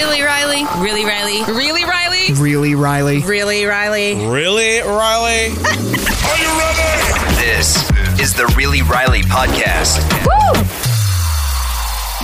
Really, Riley? Really, Riley? Really, Riley? Really, Riley? Really, Riley? Really, Riley? Are you ready? This is the Really Riley podcast. Woo!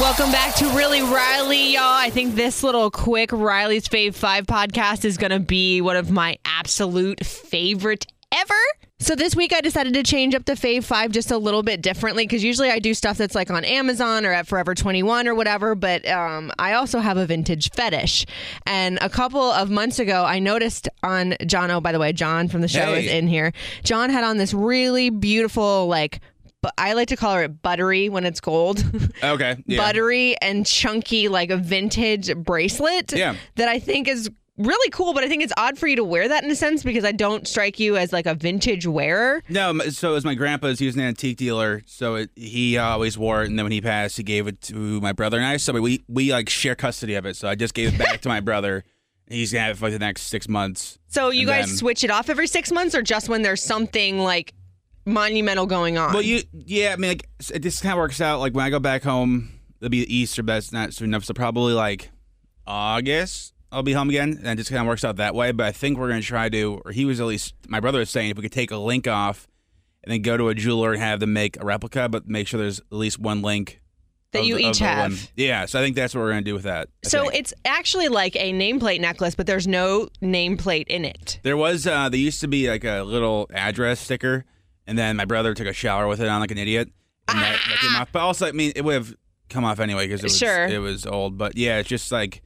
Welcome back to Really Riley, y'all. I think this little quick Riley's Fave 5 podcast is going to be one of my absolute favorite ever. So this week I decided to change up the Fave 5 just a little bit differently because usually I do stuff that's like on Amazon or at Forever 21 or whatever, but um, I also have a vintage fetish. And a couple of months ago, I noticed on John, oh, by the way, John from the show Hey. is in here. John had on this really beautiful, like, bu- I like to call it buttery when it's gold. Okay. Yeah. buttery and chunky like a vintage bracelet Yeah. that I think is really cool, but I think it's odd for you to wear that in a sense because I don't strike you as like a vintage wearer. No, so it was my grandpa's. He was an antique dealer, so it, he uh, always wore it. And then when he passed, he gave it to my brother and I. So we we like share custody of it. So I just gave it back to my brother. He's gonna have it for the next six months. So you And guys then- switch it off every six months or just when there's something like monumental going on? Well, you yeah, I mean, like it just kind of works out. Like when I go back home, it'll be Easter, but it's not soon enough. So probably like August, I'll be home again, and it just kind of works out that way. But I think we're gonna try to, or he was at least my brother was saying, if we could take a link off and then go to a jeweler and have them make a replica, but make sure there's at least one link That of you each have. one. Yeah, so I think that's what we're gonna do with that. I so think. it's actually like a nameplate necklace, but there's no nameplate in it. There was uh there used to be like a little address sticker, and then my brother took a shower with it on like an idiot, and that, that came off. But also, I mean, it would have come off anyway because it was Sure. it was old. But yeah, it's just like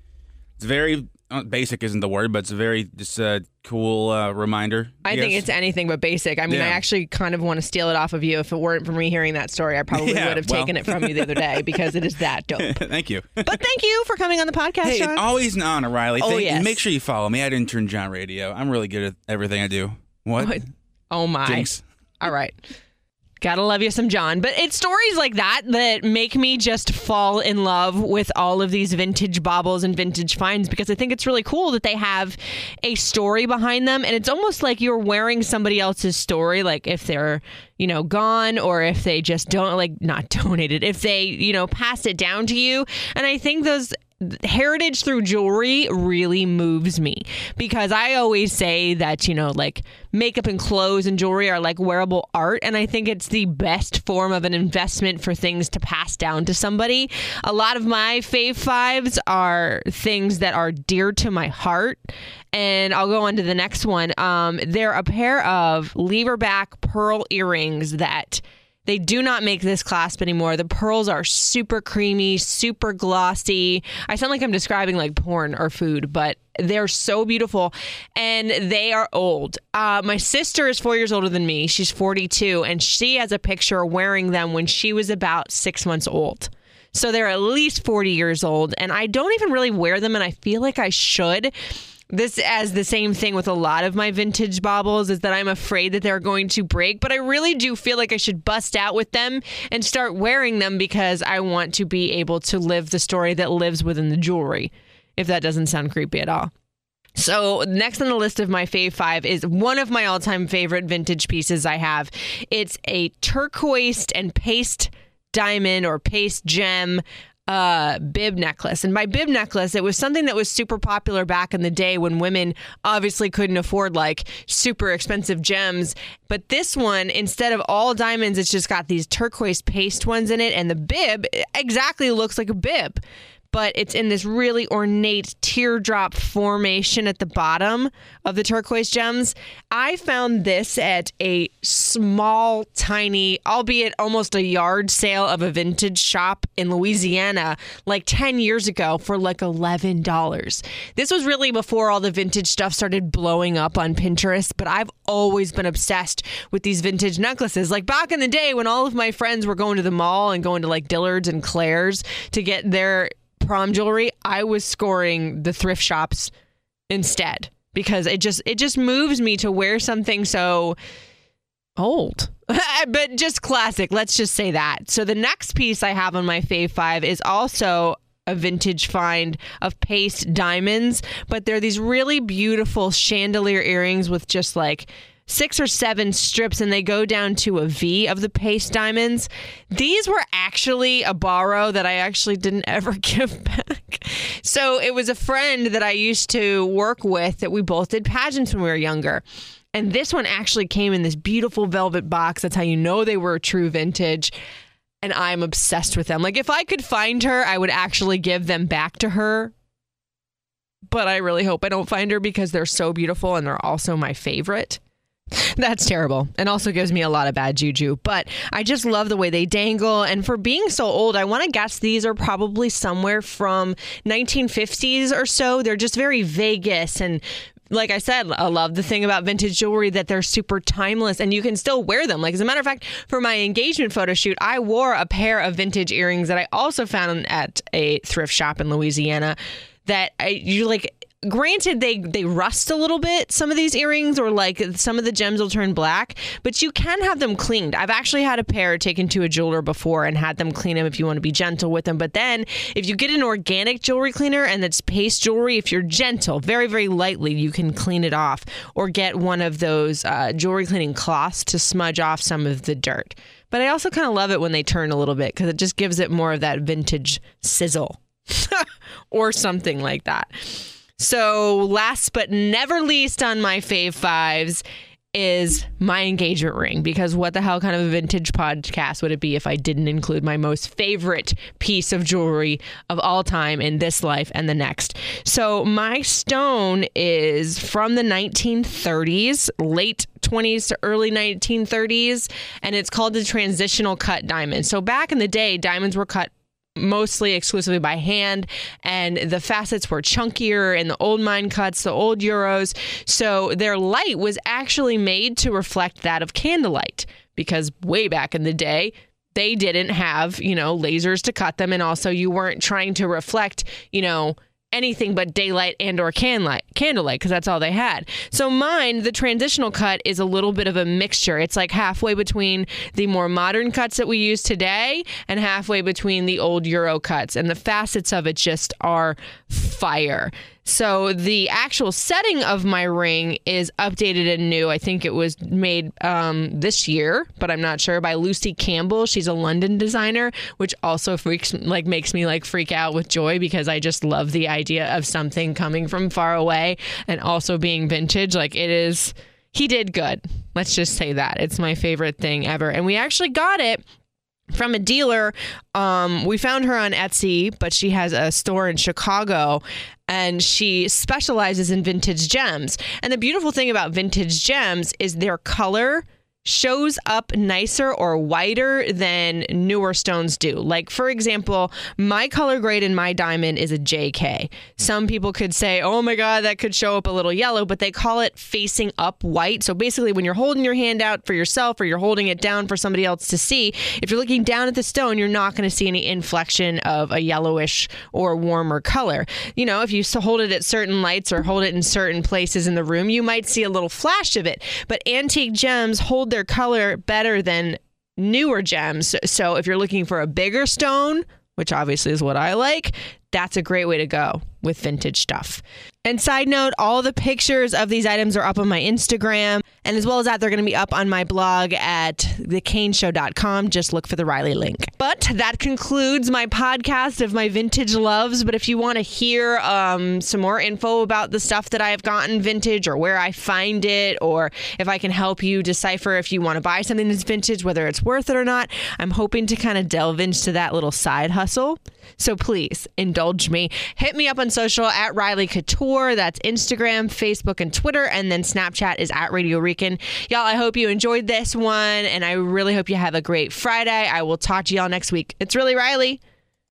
it's very uh, basic isn't the word, but it's a very just a cool uh, reminder. I think it's anything but basic. I mean, I actually kind of want to steal it off of you. If it weren't for me hearing that story, I probably Yeah, would have well. taken it from you the other day because it is that dope. Thank you. But thank you for coming on the podcast, hey, always an honor, Riley. Oh, Thank- yes. Make sure you follow me at Intern John Radio. I'm really good at everything I do. What? What? oh my. Jinx. All right. Gotta love you some John. But it's stories like that that make me just fall in love with all of these vintage baubles and vintage finds because I think it's really cool that they have a story behind them. And it's almost like you're wearing somebody else's story, like if they're, you know, gone or if they just don't, like, not donated, if they, you know, passed it down to you. And I think those heritage through jewelry really moves me because I always say that, you know, like makeup and clothes and jewelry are like wearable art. And I think it's the best form of an investment for things to pass down to somebody. A lot of my fave fives are things that are dear to my heart. And I'll go on to the next one. Um, they're a pair of lever back pearl earrings that. They do not make this clasp anymore. The pearls are super creamy, super glossy. I sound like I'm describing like porn or food, but they're so beautiful and they are old. Uh, my sister is four years older than me. She's 42, and she has a picture wearing them when she was about six months old. So they're at least 40 years old, and I don't even really wear them, and I feel like I should. This as the same thing with a lot of my vintage baubles is that I'm afraid that they're going to break, but I really do feel like I should bust out with them and start wearing them because I want to be able to live the story that lives within the jewelry. If that doesn't sound creepy at all. So, next on the list of my fave five is one of my all time favorite vintage pieces I have. It's a turquoise and paste diamond or paste gem uh, bib necklace. And by bib necklace, it was something that was super popular back in the day when women obviously couldn't afford like super expensive gems. But this one, instead of all diamonds, it's just got these turquoise paste ones in it. And the bib exactly looks like a bib but it's in this really ornate teardrop formation at the bottom of the turquoise gems. I found this at a small, tiny, albeit almost a yard sale of a vintage shop in Louisiana like 10 years ago for like $11. This was really before all the vintage stuff started blowing up on Pinterest, but I've always been obsessed with these vintage necklaces. Like back in the day when all of my friends were going to the mall and going to like Dillard's and Claire's to get their prom jewelry, I was scoring the thrift shops instead because it just it just moves me to wear something so old. but just classic. Let's just say that. So the next piece I have on my fave 5 is also a vintage find of paste diamonds, but they're these really beautiful chandelier earrings with just like six or seven strips and they go down to a V of the paste diamonds. These were actually a borrow that I actually didn't ever give back. So it was a friend that I used to work with that we both did pageants when we were younger. And this one actually came in this beautiful velvet box. That's how you know they were a true vintage. And I'm obsessed with them. Like, if I could find her, I would actually give them back to her. But I really hope I don't find her because they're so beautiful and they're also my favorite. That's terrible and also gives me a lot of bad juju. But I just love the way they dangle. And for being so old, I want to guess these are probably somewhere from 1950s or so. They're just very Vegas and like I said, I love the thing about vintage jewelry that they're super timeless and you can still wear them. Like, as a matter of fact, for my engagement photo shoot, I wore a pair of vintage earrings that I also found at a thrift shop in Louisiana that I you like granted they they rust a little bit some of these earrings or like some of the gems will turn black but you can have them cleaned. I've actually had a pair taken to a jeweler before and had them clean them if you want to be gentle with them but then if you get an organic jewelry cleaner and it's paste jewelry if you're gentle very very lightly you can clean it off or get one of those uh, jewelry cleaning cloths to smudge off some of the dirt. But i also kind of love it when they turn a little bit because it just gives it more of that vintage sizzle or something like that so, last but never least on my fave fives is my engagement ring because what the hell kind of a vintage podcast would it be if I didn't include my most favorite piece of jewelry of all time in this life and the next? So, my stone is from the 1930s, late 20s to early 1930s, and it's called the transitional cut diamond. So, back in the day, diamonds were cut mostly exclusively by hand and the facets were chunkier in the old mine cuts the old euros. So their light was actually made to reflect that of candlelight because way back in the day they didn't have you know lasers to cut them and also you weren't trying to reflect you know anything but daylight and or candlelight candlelight because that's all they had. So mine the transitional cut is a little bit of a mixture. It's like halfway between the more modern cuts that we use today and halfway between the old euro cuts and the facets of it just are fire so the actual setting of my ring is updated and new. I think it was made um, this year, but I'm not sure by Lucy Campbell. She's a London designer, which also freaks like makes me like freak out with joy because I just love the idea of something coming from far away and also being vintage. Like it is. He did good. Let's just say that. It's my favorite thing ever. And we actually got it from a dealer. Um, we found her on Etsy, but she has a store in Chicago and she specializes in vintage gems. And the beautiful thing about vintage gems is their color shows up nicer or whiter than newer stones do. Like, for example, my color grade in my diamond is a JK. Some people could say, oh my God, that could show up a little yellow, but they call it facing up white. So basically, when you're holding your hand out for yourself or you're holding it down for somebody else to see, if you're looking down at the stone, you're not going to see any inflection of a yellowish or warmer color. You know, if you hold it at certain lights or hold it in certain places in the room, you might see a little flash of it. But antique gems hold their color better than newer gems. So if you're looking for a bigger stone, which obviously is what I like, that's a great way to go with vintage stuff. And side note, all the pictures of these items are up on my Instagram. And as well as that, they're going to be up on my blog at thekaneshow.com. Just look for the Riley link. But that concludes my podcast of my vintage loves. But if you want to hear um, some more info about the stuff that I have gotten vintage or where I find it, or if I can help you decipher if you want to buy something that's vintage, whether it's worth it or not, I'm hoping to kind of delve into that little side hustle. So please indulge me. Hit me up on social at Riley Couture. That's Instagram, Facebook, and Twitter. And then Snapchat is at Radio Rican. Y'all, I hope you enjoyed this one. And I really hope you have a great Friday. I will talk to y'all next week. It's really Riley.